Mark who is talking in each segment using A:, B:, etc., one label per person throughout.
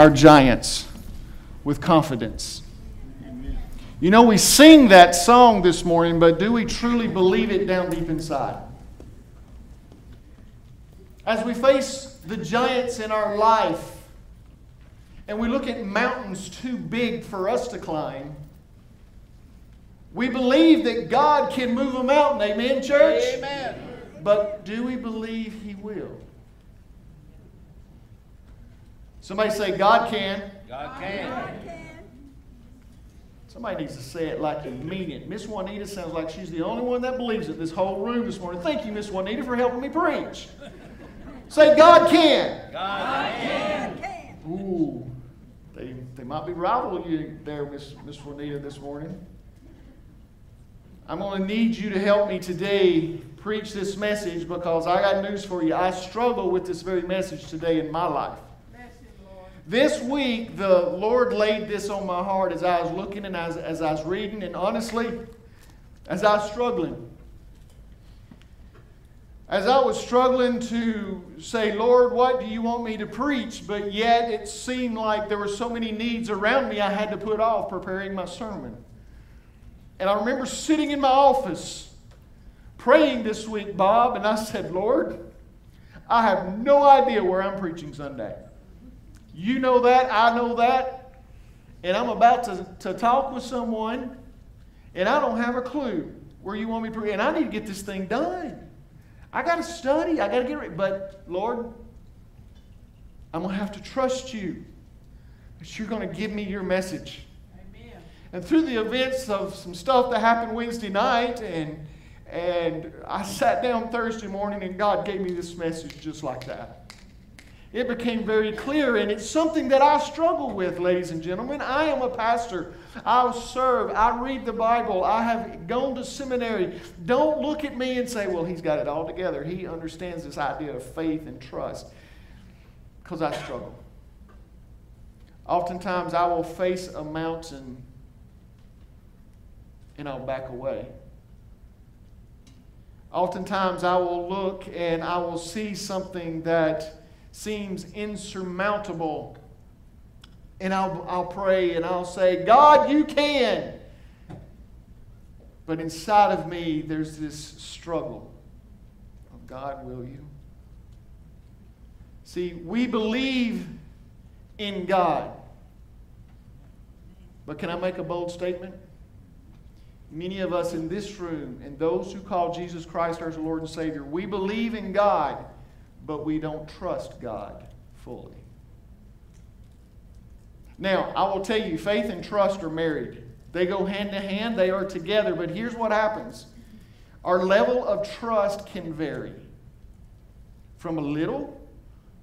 A: our giants with confidence. You know, we sing that song this morning, but do we truly believe it down deep inside? As we face the giants in our life and we look at mountains too big for us to climb, we believe that God can move a mountain. Amen, church?
B: Amen.
A: But do we believe He will? Somebody say, God can.
B: God can. God can.
A: Somebody needs to say it like you mean it. Miss Juanita sounds like she's the only one that believes it this whole room this morning. Thank you, Miss Juanita, for helping me preach. Say, God can.
B: God can.
A: Ooh, they, they might be rivaling you there, Miss, Miss Juanita, this morning. I'm going to need you to help me today preach this message because I got news for you. I struggle with this very message today in my life. This week, the Lord laid this on my heart as I was looking and as, as I was reading, and honestly, as I was struggling. As I was struggling to say, Lord, what do you want me to preach? But yet it seemed like there were so many needs around me I had to put off preparing my sermon. And I remember sitting in my office praying this week, Bob, and I said, Lord, I have no idea where I'm preaching Sunday. You know that, I know that, and I'm about to, to talk with someone, and I don't have a clue where you want me to. And I need to get this thing done. I got to study, I got to get ready. But, Lord, I'm going to have to trust you that you're going to give me your message. Amen. And through the events of some stuff that happened Wednesday night, and, and I sat down Thursday morning, and God gave me this message just like that. It became very clear, and it's something that I struggle with, ladies and gentlemen. I am a pastor. I serve. I read the Bible. I have gone to seminary. Don't look at me and say, well, he's got it all together. He understands this idea of faith and trust. Because I struggle. Oftentimes, I will face a mountain and I'll back away. Oftentimes, I will look and I will see something that seems insurmountable, and I'll, I'll pray and I'll say, God, you can. But inside of me, there's this struggle of God, will you? See, we believe in God. But can I make a bold statement? many of us in this room and those who call Jesus Christ our Lord and Savior, we believe in God, but we don't trust God fully. Now, I will tell you, faith and trust are married. They go hand to hand, they are together, but here's what happens our level of trust can vary from a little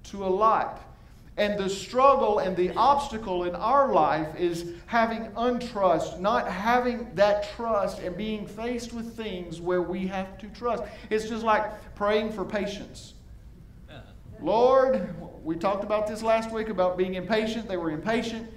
A: to a lot. And the struggle and the obstacle in our life is having untrust, not having that trust and being faced with things where we have to trust. It's just like praying for patience. Lord, we talked about this last week about being impatient. They were impatient.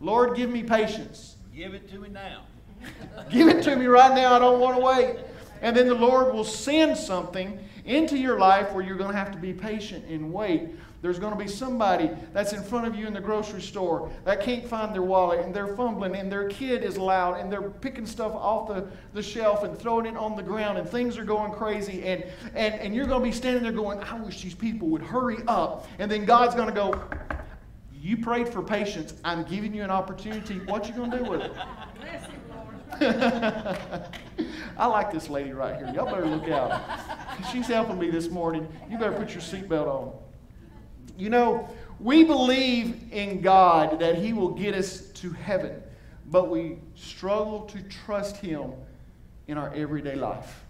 A: Lord, give me patience.
B: Give it to me now.
A: give it to me right now. I don't want to wait. And then the Lord will send something into your life where you're going to have to be patient and wait. There's going to be somebody that's in front of you in the grocery store that can't find their wallet and they're fumbling and their kid is loud and they're picking stuff off the, the shelf and throwing it on the ground and things are going crazy and, and, and you're going to be standing there going, I wish these people would hurry up. And then God's going to go, You prayed for patience. I'm giving you an opportunity. What you going to do with it? I like this lady right here. Y'all better look out. She's helping me this morning. You better put your seatbelt on. You know, we believe in God that He will get us to heaven, but we struggle to trust Him in our everyday life.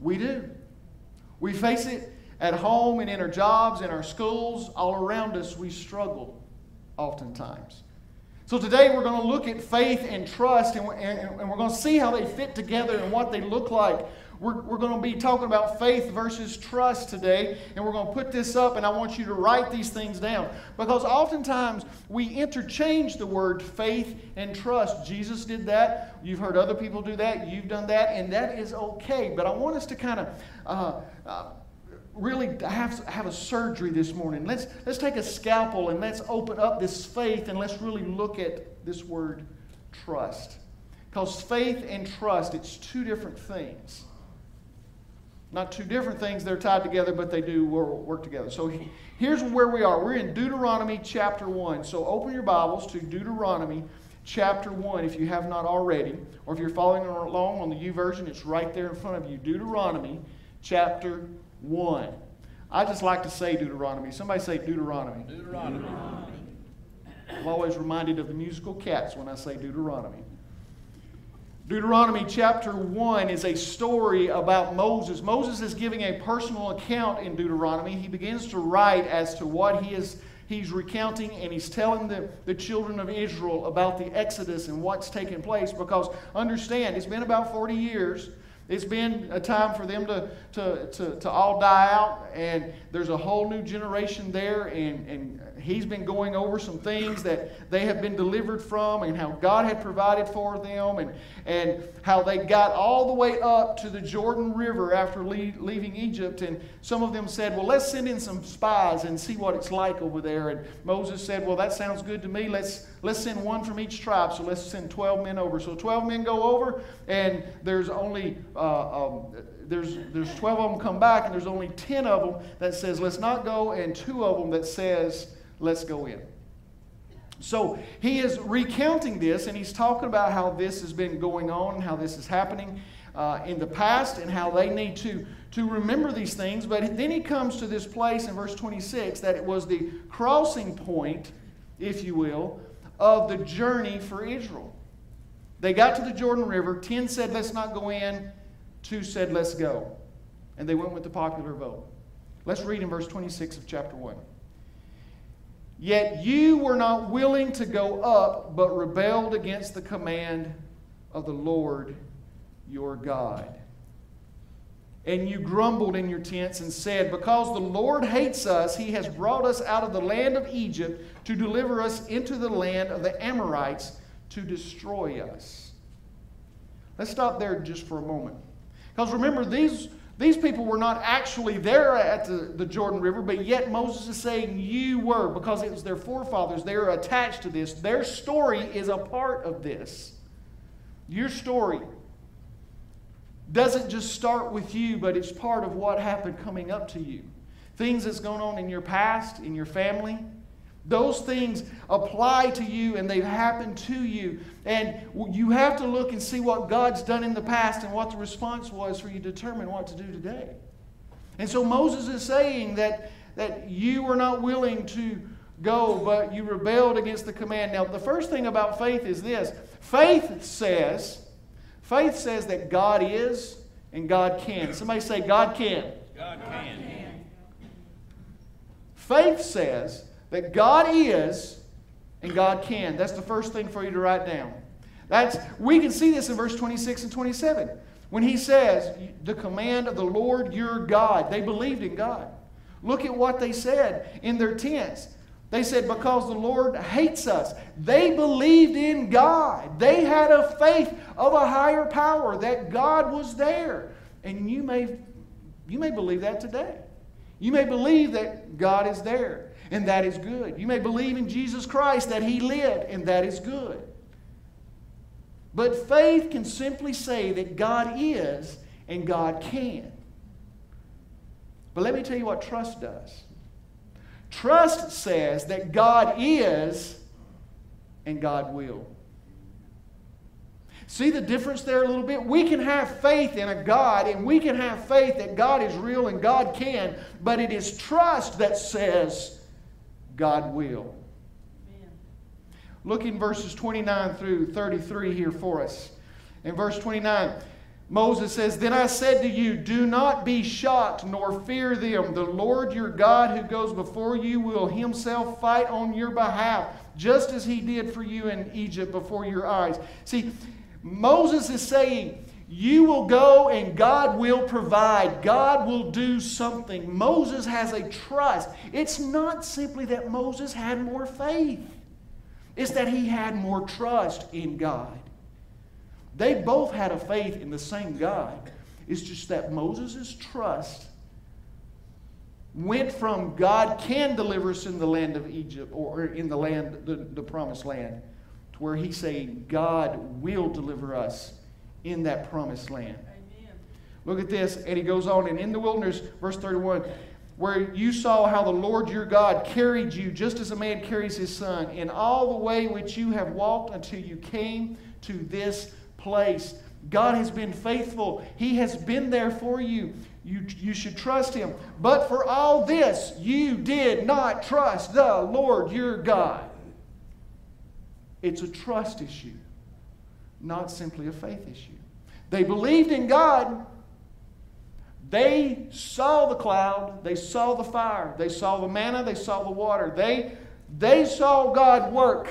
A: We do. We face it at home and in our jobs, in our schools, all around us. We struggle oftentimes. So today we're going to look at faith and trust, and, and, and we're going to see how they fit together and what they look like. We're, we're going to be talking about faith versus trust today, and we're going to put this up, and I want you to write these things down. Because oftentimes we interchange the word faith and trust. Jesus did that. You've heard other people do that. You've done that, and that is okay. But I want us to kind of uh, uh, really have, have a surgery this morning. Let's, let's take a scalpel and let's open up this faith and let's really look at this word trust. Because faith and trust, it's two different things. Not two different things, they're tied together, but they do work together. So here's where we are. We're in Deuteronomy chapter 1. So open your Bibles to Deuteronomy chapter 1 if you have not already, or if you're following along on the YouVersion, it's right there in front of you. Deuteronomy chapter 1. I just like to say Deuteronomy. Somebody say Deuteronomy.
B: Deuteronomy.
A: I'm always reminded of the musical Cats when I say Deuteronomy. Deuteronomy chapter 1 is a story about Moses. Moses is giving a personal account in Deuteronomy. He begins to write as to what he is he's recounting and he's telling the, the children of Israel about the Exodus and what's taken place because understand, it's been about 40 years it's been a time for them to, to, to, to all die out, and there's a whole new generation there, and, and he's been going over some things that they have been delivered from, and how God had provided for them, and, and how they got all the way up to the Jordan River after leaving Egypt. And some of them said, Well, let's send in some spies and see what it's like over there. And Moses said, Well, that sounds good to me. Let's, let's send one from each tribe. So let's send 12 men over. So 12 men go over, and there's only uh, um, there's, there's 12 of them come back, and there's only 10 of them that says, let's not go, and two of them that says, let's go in. So he is recounting this, and he's talking about how this has been going on how this is happening uh, in the past and how they need to, to remember these things. But then he comes to this place in verse 26 that it was the crossing point, if you will, of the journey for Israel. They got to the Jordan River. Ten said, let's not go in. Two said, Let's go. And they went with the popular vote. Let's read in verse 26 of chapter 1. Yet you were not willing to go up, but rebelled against the command of the Lord your God. And you grumbled in your tents and said, Because the Lord hates us, he has brought us out of the land of Egypt to deliver us into the land of the Amorites to destroy us. Let's stop there just for a moment. Because remember, these, these people were not actually there at the, the Jordan River, but yet Moses is saying you were because it was their forefathers. They are attached to this. Their story is a part of this. Your story doesn't just start with you, but it's part of what happened coming up to you. Things that's gone on in your past, in your family, those things apply to you and they've happened to you. And you have to look and see what God's done in the past and what the response was for you to determine what to do today. And so Moses is saying that, that you were not willing to go, but you rebelled against the command. Now, the first thing about faith is this faith says, faith says that God is and God can. Somebody say, God can.
B: God can.
A: Faith says that God is and God can. That's the first thing for you to write down. That's, we can see this in verse 26 and 27. When he says, the command of the Lord your God, they believed in God. Look at what they said in their tents. They said, because the Lord hates us. They believed in God. They had a faith of a higher power that God was there. And you may, you may believe that today. You may believe that God is there and that is good. You may believe in Jesus Christ that He lived, and that is good. But faith can simply say that God is and God can. But let me tell you what trust does. Trust says that God is and God will. See the difference there a little bit? We can have faith in a God and we can have faith that God is real and God can, but it is trust that says God will. Amen. Look in verses 29 through 33 here for us. In verse 29, Moses says, Then I said to you, Do not be shocked nor fear them. The Lord your God who goes before you will himself fight on your behalf, just as he did for you in Egypt before your eyes. See, Moses is saying, you will go and God will provide. God will do something. Moses has a trust. It's not simply that Moses had more faith, it's that he had more trust in God. They both had a faith in the same God. It's just that Moses' trust went from God can deliver us in the land of Egypt or in the land, the, the promised land, to where he's saying God will deliver us in that promised land. Look at this. And he goes on, and in the wilderness, verse 31, where you saw how the Lord your God carried you just as a man carries his son, in all the way which you have walked until you came to this place. God has been faithful. He has been there for you. You, you should trust Him. But for all this, you did not trust the Lord your God. It's a trust issue, not simply a faith issue. They believed in God. They saw the cloud, they saw the fire, they saw the manna, they saw the water. They, they saw God work.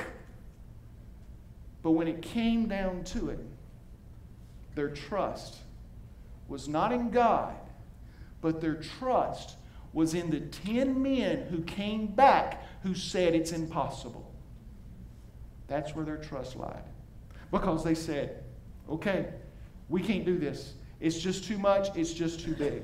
A: But when it came down to it, their trust was not in God, but their trust was in the 10 men who came back who said it's impossible. That's where their trust lied. Because they said, okay, we can't do this. It's just too much, it's just too big.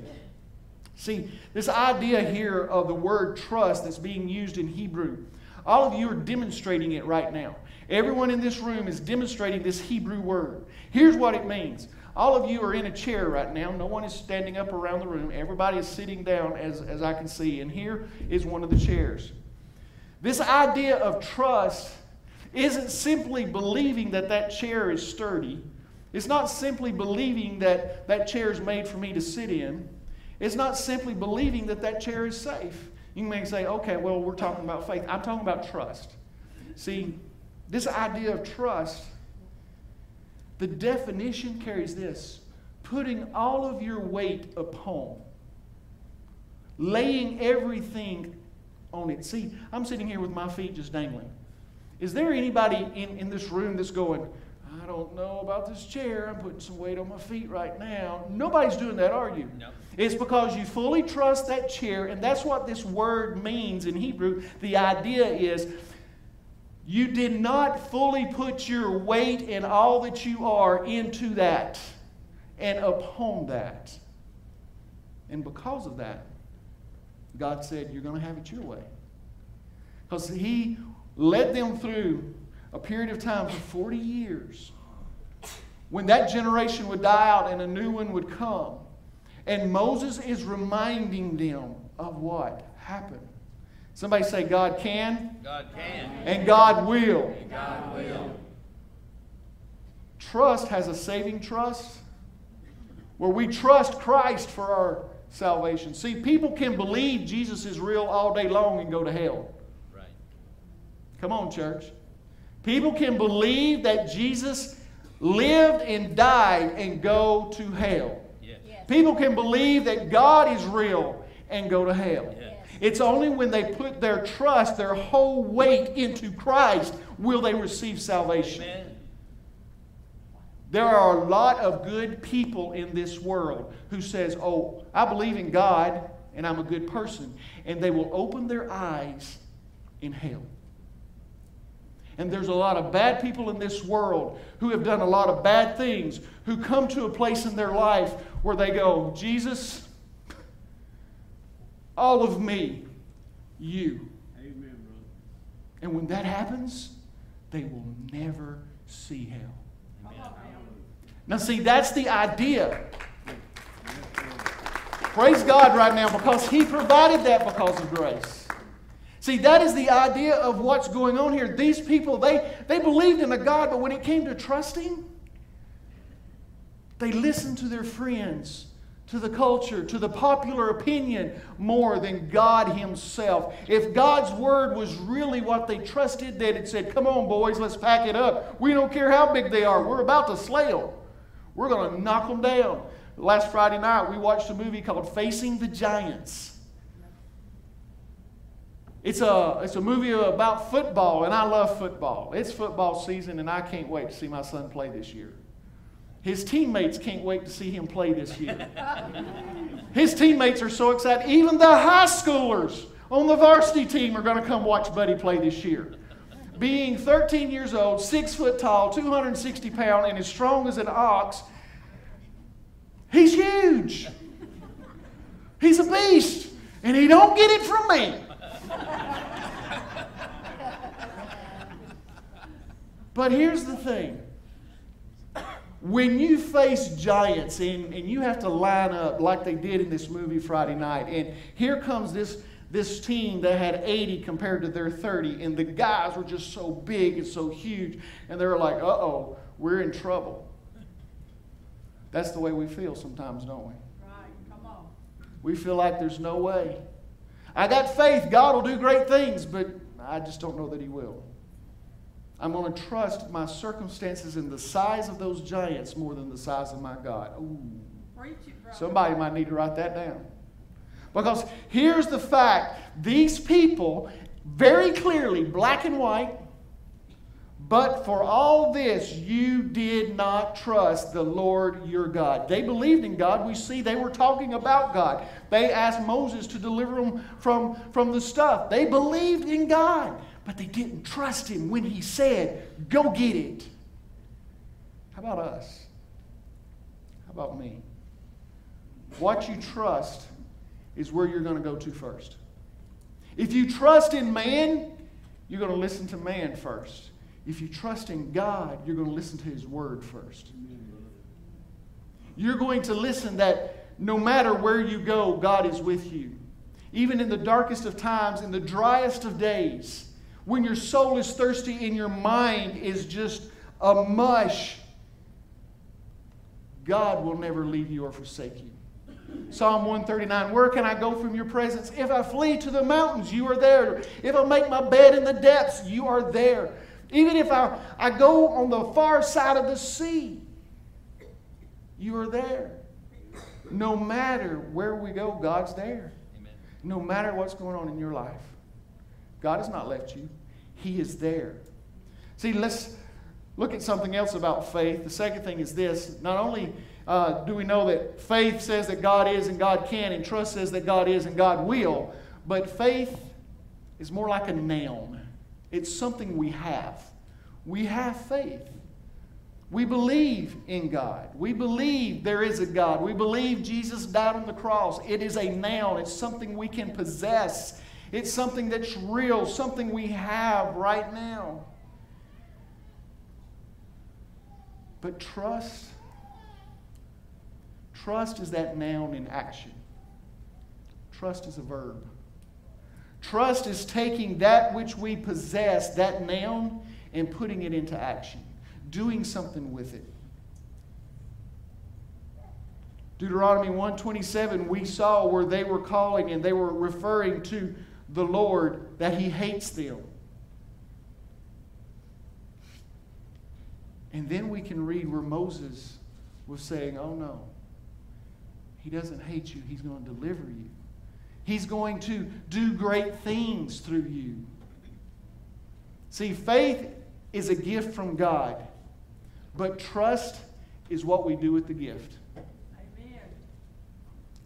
A: See, this idea here of the word trust that's being used in Hebrew, all of you are demonstrating it right now. Everyone in this room is demonstrating this Hebrew word. Here's what it means. All of you are in a chair right now. No one is standing up around the room. Everybody is sitting down, as, as I can see. And here is one of the chairs. This idea of trust isn't simply believing that that chair is sturdy. It's not simply believing that that chair is made for me to sit in. It's not simply believing that that chair is safe. You may say, okay, well, we're talking about faith. I'm talking about trust. See, this idea of trust, the definition carries this putting all of your weight upon, laying everything on it. See, I'm sitting here with my feet just dangling. Is there anybody in, in this room that's going, I don't know about this chair. I'm putting some weight on my feet right now. Nobody's doing that, are you?
B: No.
A: It's because you fully trust that chair, and that's what this word means in Hebrew. The idea is you did not fully put your weight and all that you are into that and upon that. And because of that, God said, You're going to have it your way. Because He led them through a period of time for 40 years when that generation would die out and a new one would come. And Moses is reminding them of what happened. Somebody say, God can.
B: God can.
A: And God will.
B: And God will.
A: Trust has a saving trust where we trust Christ for our salvation. See, people can believe Jesus is real all day long and go to hell.
B: Right.
A: Come on, church. People can believe that Jesus lived and died and go to hell.
B: Yes.
C: Yes.
A: People can believe that God is real and go to hell.
B: Yes.
A: It's only when they put their trust, their whole weight into Christ, will they receive salvation.
B: Amen.
A: There are a lot of good people in this world who says, "Oh, I believe in God and I'm a good person." And they will open their eyes in hell. And there's a lot of bad people in this world who have done a lot of bad things who come to a place in their life where they go, "Jesus, all of me, you."
D: Amen, brother.
A: And when that happens, they will never see hell. Now, see, that's the idea. Praise God right now because He provided that because of grace. See, that is the idea of what's going on here. These people, they, they believed in a God, but when it came to trusting, they listened to their friends, to the culture, to the popular opinion more than God Himself. If God's Word was really what they trusted, they'd said, Come on, boys, let's pack it up. We don't care how big they are, we're about to slay them. We're going to knock them down. Last Friday night, we watched a movie called Facing the Giants. It's a, it's a movie about football, and I love football. It's football season, and I can't wait to see my son play this year. His teammates can't wait to see him play this year. His teammates are so excited. Even the high schoolers on the varsity team are going to come watch Buddy play this year. Being 13 years old, six foot tall, 260 pound, and as strong as an ox, he's huge. He's a beast. And he don't get it from me. but here's the thing. When you face giants and, and you have to line up like they did in this movie Friday night, and here comes this, this team that had 80 compared to their 30, and the guys were just so big and so huge, and they were like, uh oh, we're in trouble. That's the way we feel sometimes, don't we?
B: Right, come on.
A: We feel like there's no way. I got faith, God will do great things, but I just don't know that He will. I'm going to trust my circumstances and the size of those giants more than the size of my God. Ooh.
B: Preach it, brother.
A: Somebody might need to write that down. Because here's the fact these people, very clearly, black and white, but for all this, you did not trust the Lord your God. They believed in God. We see they were talking about God. They asked Moses to deliver them from, from the stuff. They believed in God, but they didn't trust him when he said, Go get it. How about us? How about me? What you trust is where you're going to go to first. If you trust in man, you're going to listen to man first. If you trust in God, you're going to listen to His Word first. You're going to listen that no matter where you go, God is with you. Even in the darkest of times, in the driest of days, when your soul is thirsty and your mind is just a mush, God will never leave you or forsake you. Psalm 139 Where can I go from your presence? If I flee to the mountains, you are there. If I make my bed in the depths, you are there. Even if I, I go on the far side of the sea, you are there. No matter where we go, God's there.
C: Amen.
A: No matter what's going on in your life, God has not left you, He is there. See, let's look at something else about faith. The second thing is this not only uh, do we know that faith says that God is and God can, and trust says that God is and God will, but faith is more like a noun. It's something we have. We have faith. We believe in God. We believe there is a God. We believe Jesus died on the cross. It is a noun, it's something we can possess. It's something that's real, something we have right now. But trust, trust is that noun in action. Trust is a verb. Trust is taking that which we possess, that noun, and putting it into action, doing something with it. Deuteronomy 127, we saw where they were calling and they were referring to the Lord that He hates them. And then we can read where Moses was saying, Oh no, He doesn't hate you, He's going to deliver you. He's going to do great things through you. See, faith is a gift from God, but trust is what we do with the gift.
B: Amen.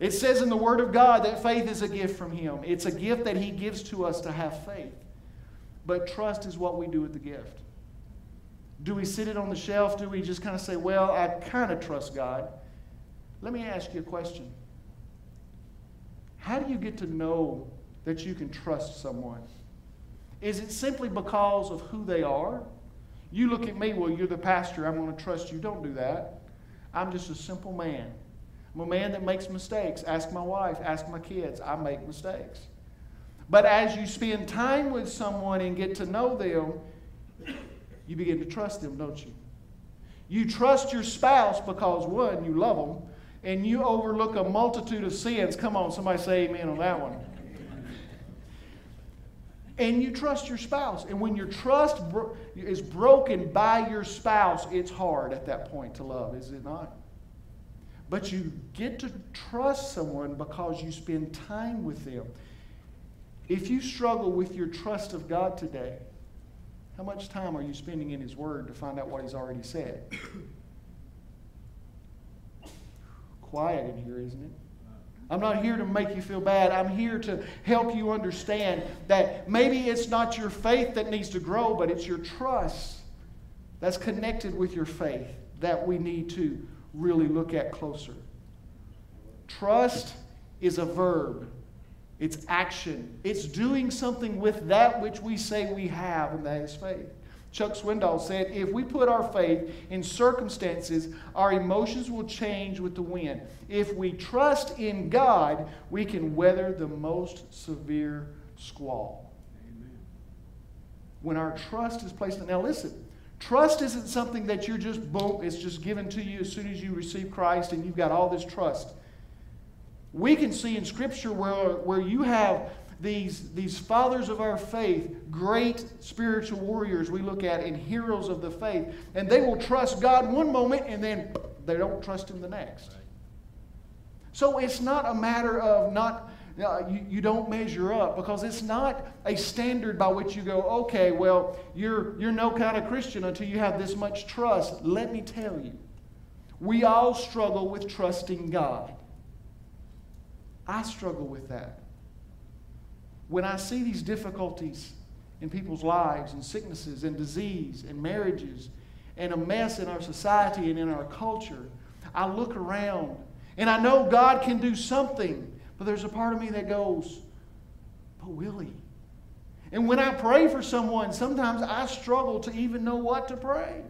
A: It says in the Word of God that faith is a gift from Him. It's a gift that He gives to us to have faith. But trust is what we do with the gift. Do we sit it on the shelf? Do we just kind of say, well, I kind of trust God? Let me ask you a question. How do you get to know that you can trust someone? Is it simply because of who they are? You look at me, well, you're the pastor, I'm going to trust you. Don't do that. I'm just a simple man. I'm a man that makes mistakes. Ask my wife, ask my kids. I make mistakes. But as you spend time with someone and get to know them, you begin to trust them, don't you? You trust your spouse because, one, you love them, and you overlook a multitude of sins. Come on, somebody say amen on that one. And you trust your spouse. And when your trust bro- is broken by your spouse, it's hard at that point to love, is it not? But you get to trust someone because you spend time with them. If you struggle with your trust of God today, how much time are you spending in His Word to find out what He's already said? Quiet in here, isn't it? I'm not here to make you feel bad. I'm here to help you understand that maybe it's not your faith that needs to grow, but it's your trust that's connected with your faith that we need to really look at closer. Trust is a verb. It's action. It's doing something with that which we say we have, and that is faith. Chuck Swindoll said, If we put our faith in circumstances, our emotions will change with the wind. If we trust in God, we can weather the most severe squall. Amen. When our trust is placed in. Now, listen, trust isn't something that you're just, boom, it's just given to you as soon as you receive Christ and you've got all this trust. We can see in Scripture where, where you have these, these fathers of our faith, great spiritual warriors we look at, and heroes of the faith, and they will trust God one moment and then they don't trust Him the next. So it's not a matter of not. Uh, you, you don't measure up because it's not a standard by which you go, okay, well, you're, you're no kind of Christian until you have this much trust. Let me tell you, we all struggle with trusting God. I struggle with that. When I see these difficulties in people's lives, and sicknesses, and disease, and marriages, and a mess in our society and in our culture, I look around and I know God can do something, but there's a part of me that goes, but will He? And when I pray for someone, sometimes I struggle to even know what to pray.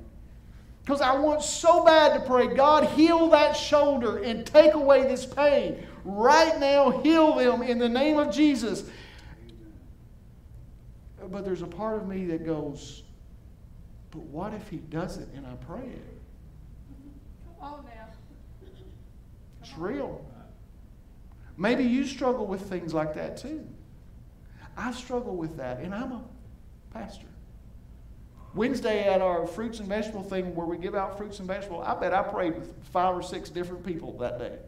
A: Because I want so bad to pray, God, heal that shoulder and take away this pain. Right now, heal them in the name of Jesus. But there's a part of me that goes, but what if he does it and I pray it?
B: Come on now.
A: It's real. Maybe you struggle with things like that too. I struggle with that, and I'm a pastor. Wednesday at our fruits and vegetable thing where we give out fruits and vegetables, I bet I prayed with five or six different people that day.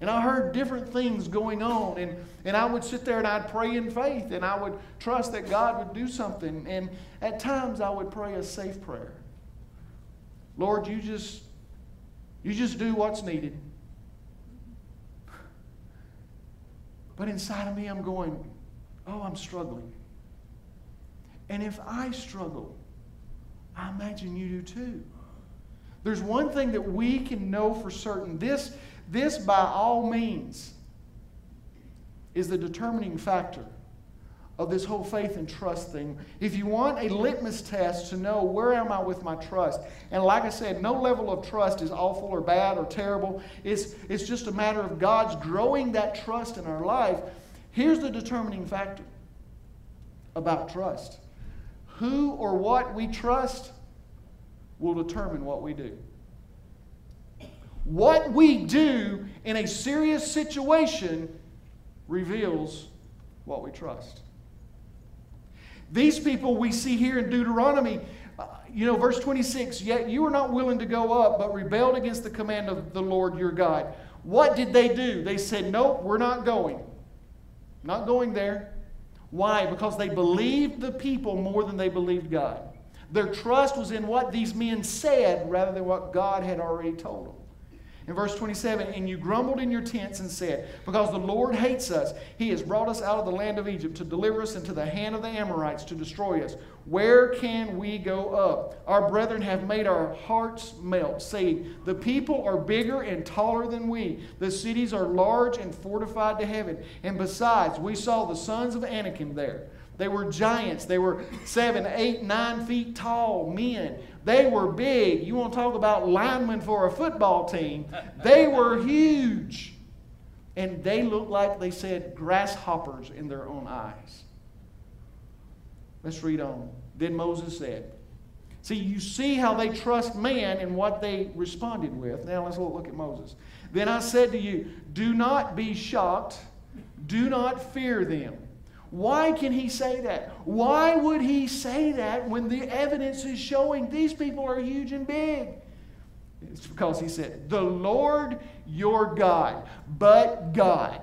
A: And I heard different things going on. And, and I would sit there and I'd pray in faith and I would trust that God would do something. And at times I would pray a safe prayer. Lord, you just you just do what's needed. But inside of me I'm going, oh, I'm struggling. And if I struggle, I imagine you do too. There's one thing that we can know for certain. This this, by all means, is the determining factor of this whole faith and trust thing. If you want a litmus test to know where am I with my trust, and like I said, no level of trust is awful or bad or terrible. It's, it's just a matter of God's growing that trust in our life. Here's the determining factor about trust who or what we trust will determine what we do. What we do in a serious situation reveals what we trust. These people we see here in Deuteronomy, uh, you know, verse 26, yet you were not willing to go up, but rebelled against the command of the Lord your God. What did they do? They said, Nope, we're not going. Not going there. Why? Because they believed the people more than they believed God. Their trust was in what these men said rather than what God had already told them. In verse 27, and you grumbled in your tents and said, Because the Lord hates us, he has brought us out of the land of Egypt to deliver us into the hand of the Amorites to destroy us. Where can we go up? Our brethren have made our hearts melt, saying, The people are bigger and taller than we. The cities are large and fortified to heaven. And besides, we saw the sons of Anakim there. They were giants. They were seven, eight, nine feet tall men. They were big. You want to talk about linemen for a football team? They were huge. And they looked like they said grasshoppers in their own eyes. Let's read on. Then Moses said, See, you see how they trust man and what they responded with. Now let's look at Moses. Then I said to you, Do not be shocked, do not fear them. Why can he say that? Why would he say that when the evidence is showing these people are huge and big? It's because he said, The Lord your God, but God.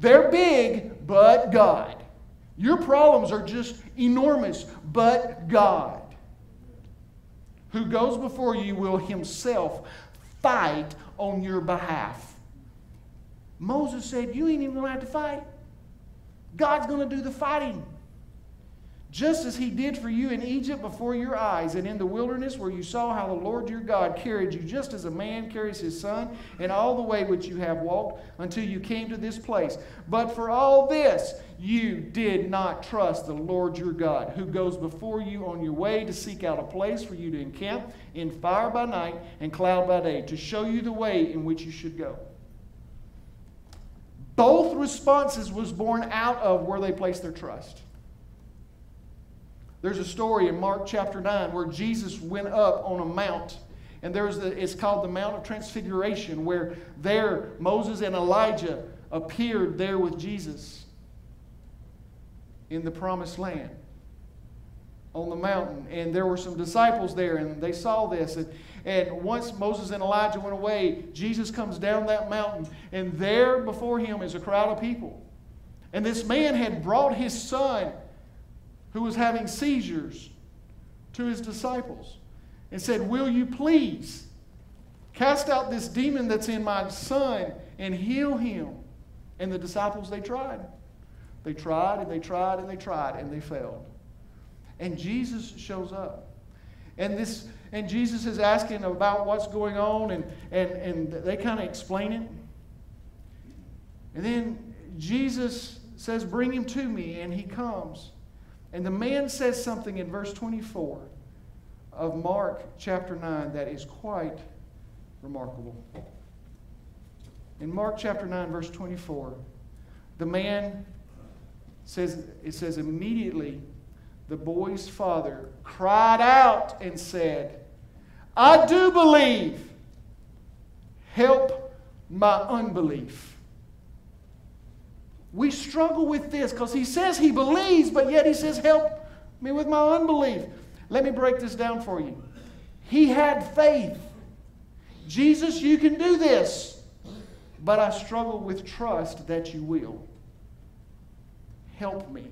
A: They're big, but God. Your problems are just enormous, but God, who goes before you, will himself fight on your behalf. Moses said, You ain't even going to have to fight. God's going to do the fighting. just as he did for you in Egypt before your eyes, and in the wilderness where you saw how the Lord your God carried you, just as a man carries his son, and all the way which you have walked until you came to this place. But for all this, you did not trust the Lord your God, who goes before you on your way to seek out a place for you to encamp in fire by night and cloud by day, to show you the way in which you should go. Both responses was born out of where they placed their trust. There's a story in Mark chapter 9 where Jesus went up on a mount. And there's the, it's called the Mount of Transfiguration, where there Moses and Elijah appeared there with Jesus in the promised land on the mountain. And there were some disciples there, and they saw this. And, and once Moses and Elijah went away, Jesus comes down that mountain, and there before him is a crowd of people. And this man had brought his son who was having seizures to his disciples and said, Will you please cast out this demon that's in my son and heal him? And the disciples, they tried. They tried and they tried and they tried and they failed. And Jesus shows up. And this and Jesus is asking about what's going on, and, and, and they kind of explain it. And then Jesus says, Bring him to me, and he comes. And the man says something in verse 24 of Mark chapter 9 that is quite remarkable. In Mark chapter 9, verse 24, the man says, it says, immediately the boy's father cried out and said, I do believe. Help my unbelief. We struggle with this because he says he believes, but yet he says, Help me with my unbelief. Let me break this down for you. He had faith. Jesus, you can do this, but I struggle with trust that you will. Help me.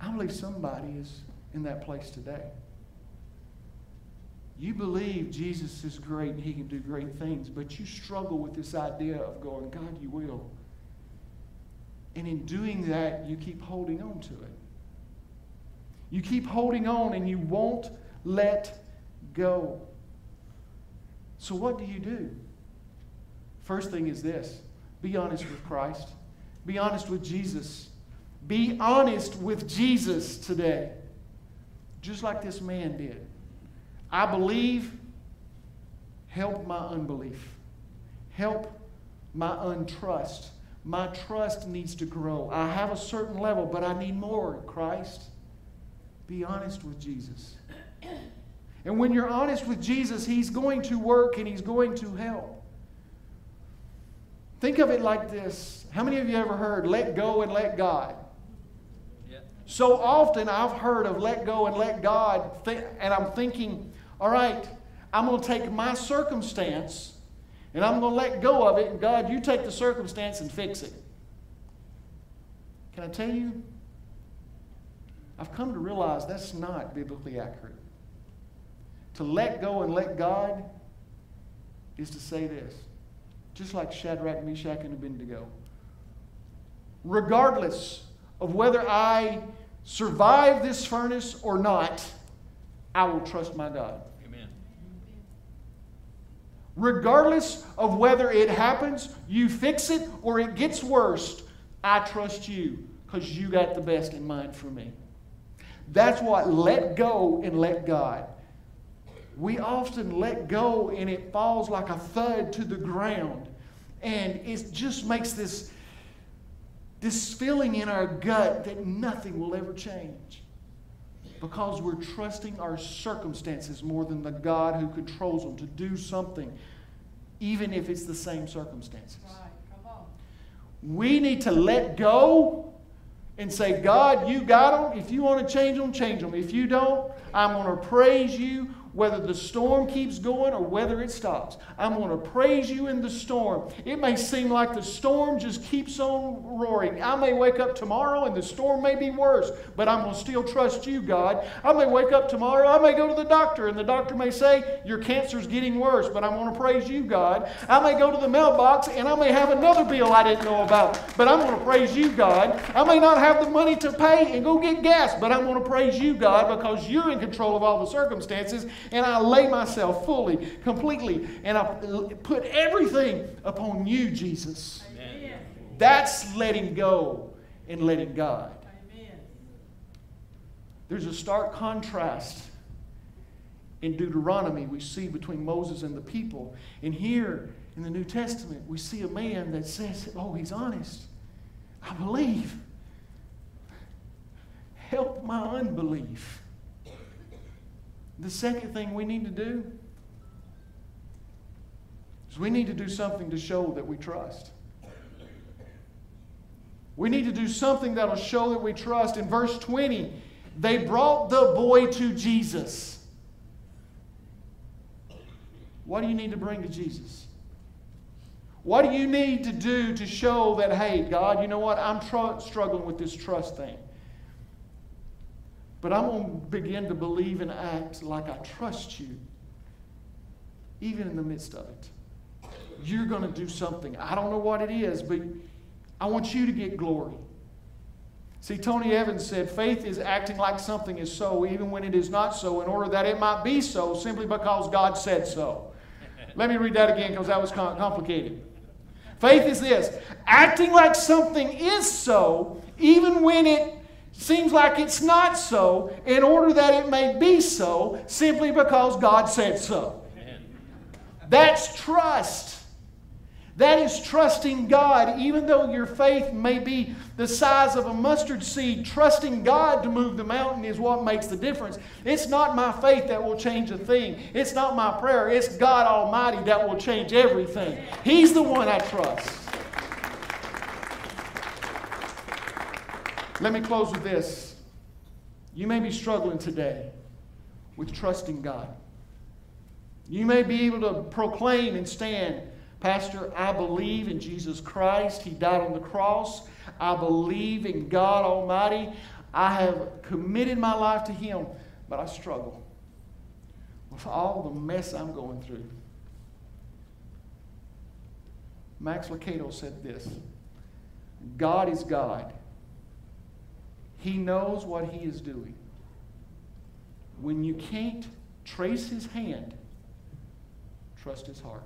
A: I believe somebody is in that place today. You believe Jesus is great and he can do great things, but you struggle with this idea of going, God, you will. And in doing that, you keep holding on to it. You keep holding on and you won't let go. So, what do you do? First thing is this be honest with Christ, be honest with Jesus. Be honest with Jesus today, just like this man did. I believe, help my unbelief. Help my untrust. My trust needs to grow. I have a certain level, but I need more, Christ. Be honest with Jesus. And when you're honest with Jesus, He's going to work and He's going to help. Think of it like this. How many of you ever heard, let go and let God? So often I've heard of let go and let God, and I'm thinking, all right, I'm going to take my circumstance and I'm going to let go of it, and God, you take the circumstance and fix it. Can I tell you? I've come to realize that's not biblically accurate. To let go and let God is to say this, just like Shadrach, Meshach, and Abednego. Regardless of whether I survive this furnace or not, I will trust my God. Amen. Regardless of whether it happens, you fix it, or it gets worse, I trust you because you got the best in mind for me. That's what let go and let God. We often let go and it falls like a thud to the ground. And it just makes this, this feeling in our gut that nothing will ever change because we're trusting our circumstances more than the God who controls them to do something, even if it's the same circumstances. We need to let go and say, God, you got them. If you want to change them, change them. If you don't, I'm going to praise you whether the storm keeps going or whether it stops. I'm going to praise you in the storm. It may seem like the storm just keeps on roaring. I may wake up tomorrow and the storm may be worse, but I'm going to still trust you, God. I may wake up tomorrow, I may go to the doctor, and the doctor may say, Your cancer's getting worse, but I'm going to praise you, God. I may go to the mailbox and I may have another bill I didn't know about, but I'm going to praise you, God. I may not have the money to pay and go get gas, but I'm going to praise you, God, because you're in control of all the circumstances and I lay myself fully, completely, and I put everything upon you, Jesus. Amen. That's letting go and letting God. Amen. There's a stark contrast in Deuteronomy we see between Moses and the people. And here in the New Testament, we see a man that says, Oh, he's honest. I believe. Help my unbelief. The second thing we need to do is we need to do something to show that we trust. We need to do something that'll show that we trust. In verse 20, they brought the boy to Jesus. What do you need to bring to Jesus? What do you need to do to show that, hey, God, you know what? I'm tr- struggling with this trust thing. But I'm going to begin to believe and act like I trust you, even in the midst of it. You're going to do something. I don't know what it is, but I want you to get glory. See, Tony Evans said, faith is acting like something is so, even when it is not so, in order that it might be so, simply because God said so. Let me read that again because that was complicated. Faith is this acting like something is so, even when it seems like it's not so, in order that it may be so, simply because God said so. Amen. That's trust. That is trusting God, even though your faith may be the size of a mustard seed. Trusting God to move the mountain is what makes the difference. It's not my faith that will change a thing, it's not my prayer. It's God Almighty that will change everything. He's the one I trust. Let me close with this. You may be struggling today with trusting God. You may be able to proclaim and stand, Pastor, I believe in Jesus Christ. He died on the cross. I believe in God Almighty. I have committed my life to Him, but I struggle with all the mess I'm going through. Max Lucado said this God is God. He knows what He is doing. When you can't trace His hand, trust His heart.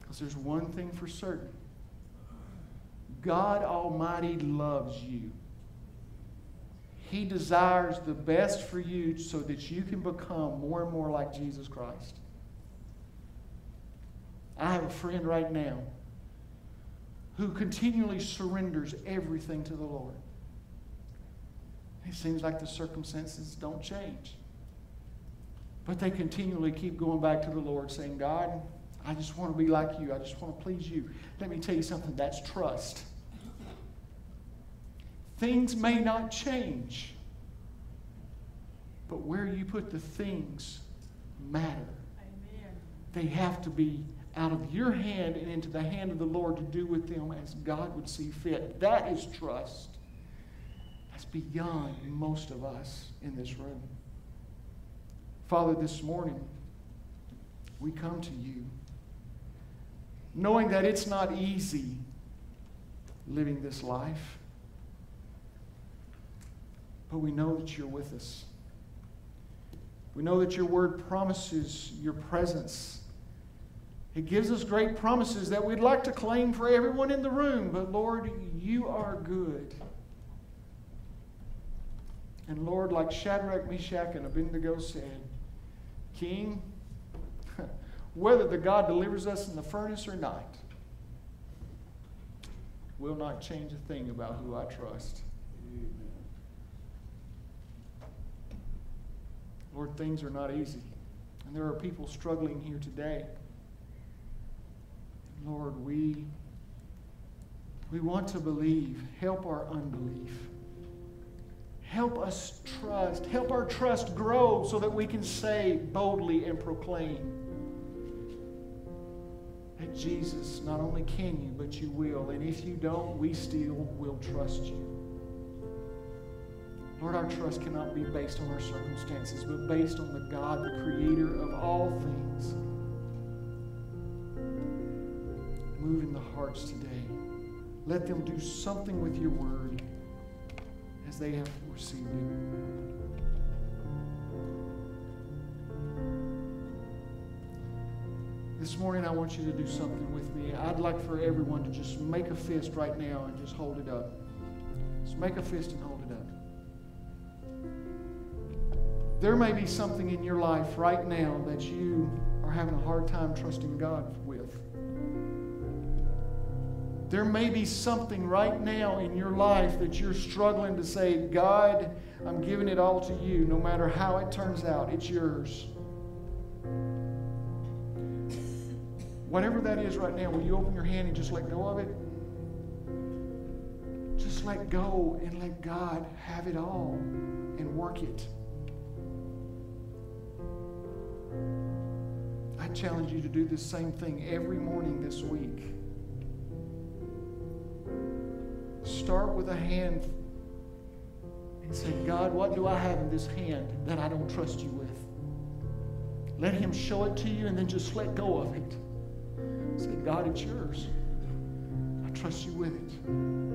A: Because there's one thing for certain God Almighty loves you. He desires the best for you so that you can become more and more like Jesus Christ. I have a friend right now who continually surrenders everything to the Lord. It seems like the circumstances don't change. But they continually keep going back to the Lord, saying, God, I just want to be like you. I just want to please you. Let me tell you something that's trust. Things may not change, but where you put the things matter. Amen. They have to be out of your hand and into the hand of the Lord to do with them as God would see fit. That is trust. That's beyond most of us in this room. Father, this morning, we come to you knowing that it's not easy living this life, but we know that you're with us. We know that your word promises your presence it gives us great promises that we'd like to claim for everyone in the room, but Lord, you are good. And Lord, like Shadrach, Meshach, and Abednego said, King, whether the God delivers us in the furnace or not, will not change a thing about who I trust. Amen. Lord, things are not easy. And there are people struggling here today. Lord, we, we want to believe. Help our unbelief. Help us trust. Help our trust grow so that we can say boldly and proclaim that Jesus, not only can you, but you will. And if you don't, we still will trust you. Lord, our trust cannot be based on our circumstances, but based on the God, the creator of all things. Move in the hearts today. Let them do something with your word as they have received it. This morning, I want you to do something with me. I'd like for everyone to just make a fist right now and just hold it up. Just make a fist and hold it up. There may be something in your life right now that you are having a hard time trusting God with. There may be something right now in your life that you're struggling to say, God, I'm giving it all to you, no matter how it turns out, it's yours. Whatever that is right now, will you open your hand and just let go of it? Just let go and let God have it all and work it. I challenge you to do the same thing every morning this week. Start with a hand and say, God, what do I have in this hand that I don't trust you with? Let Him show it to you and then just let go of it. Say, God, it's yours. I trust you with it.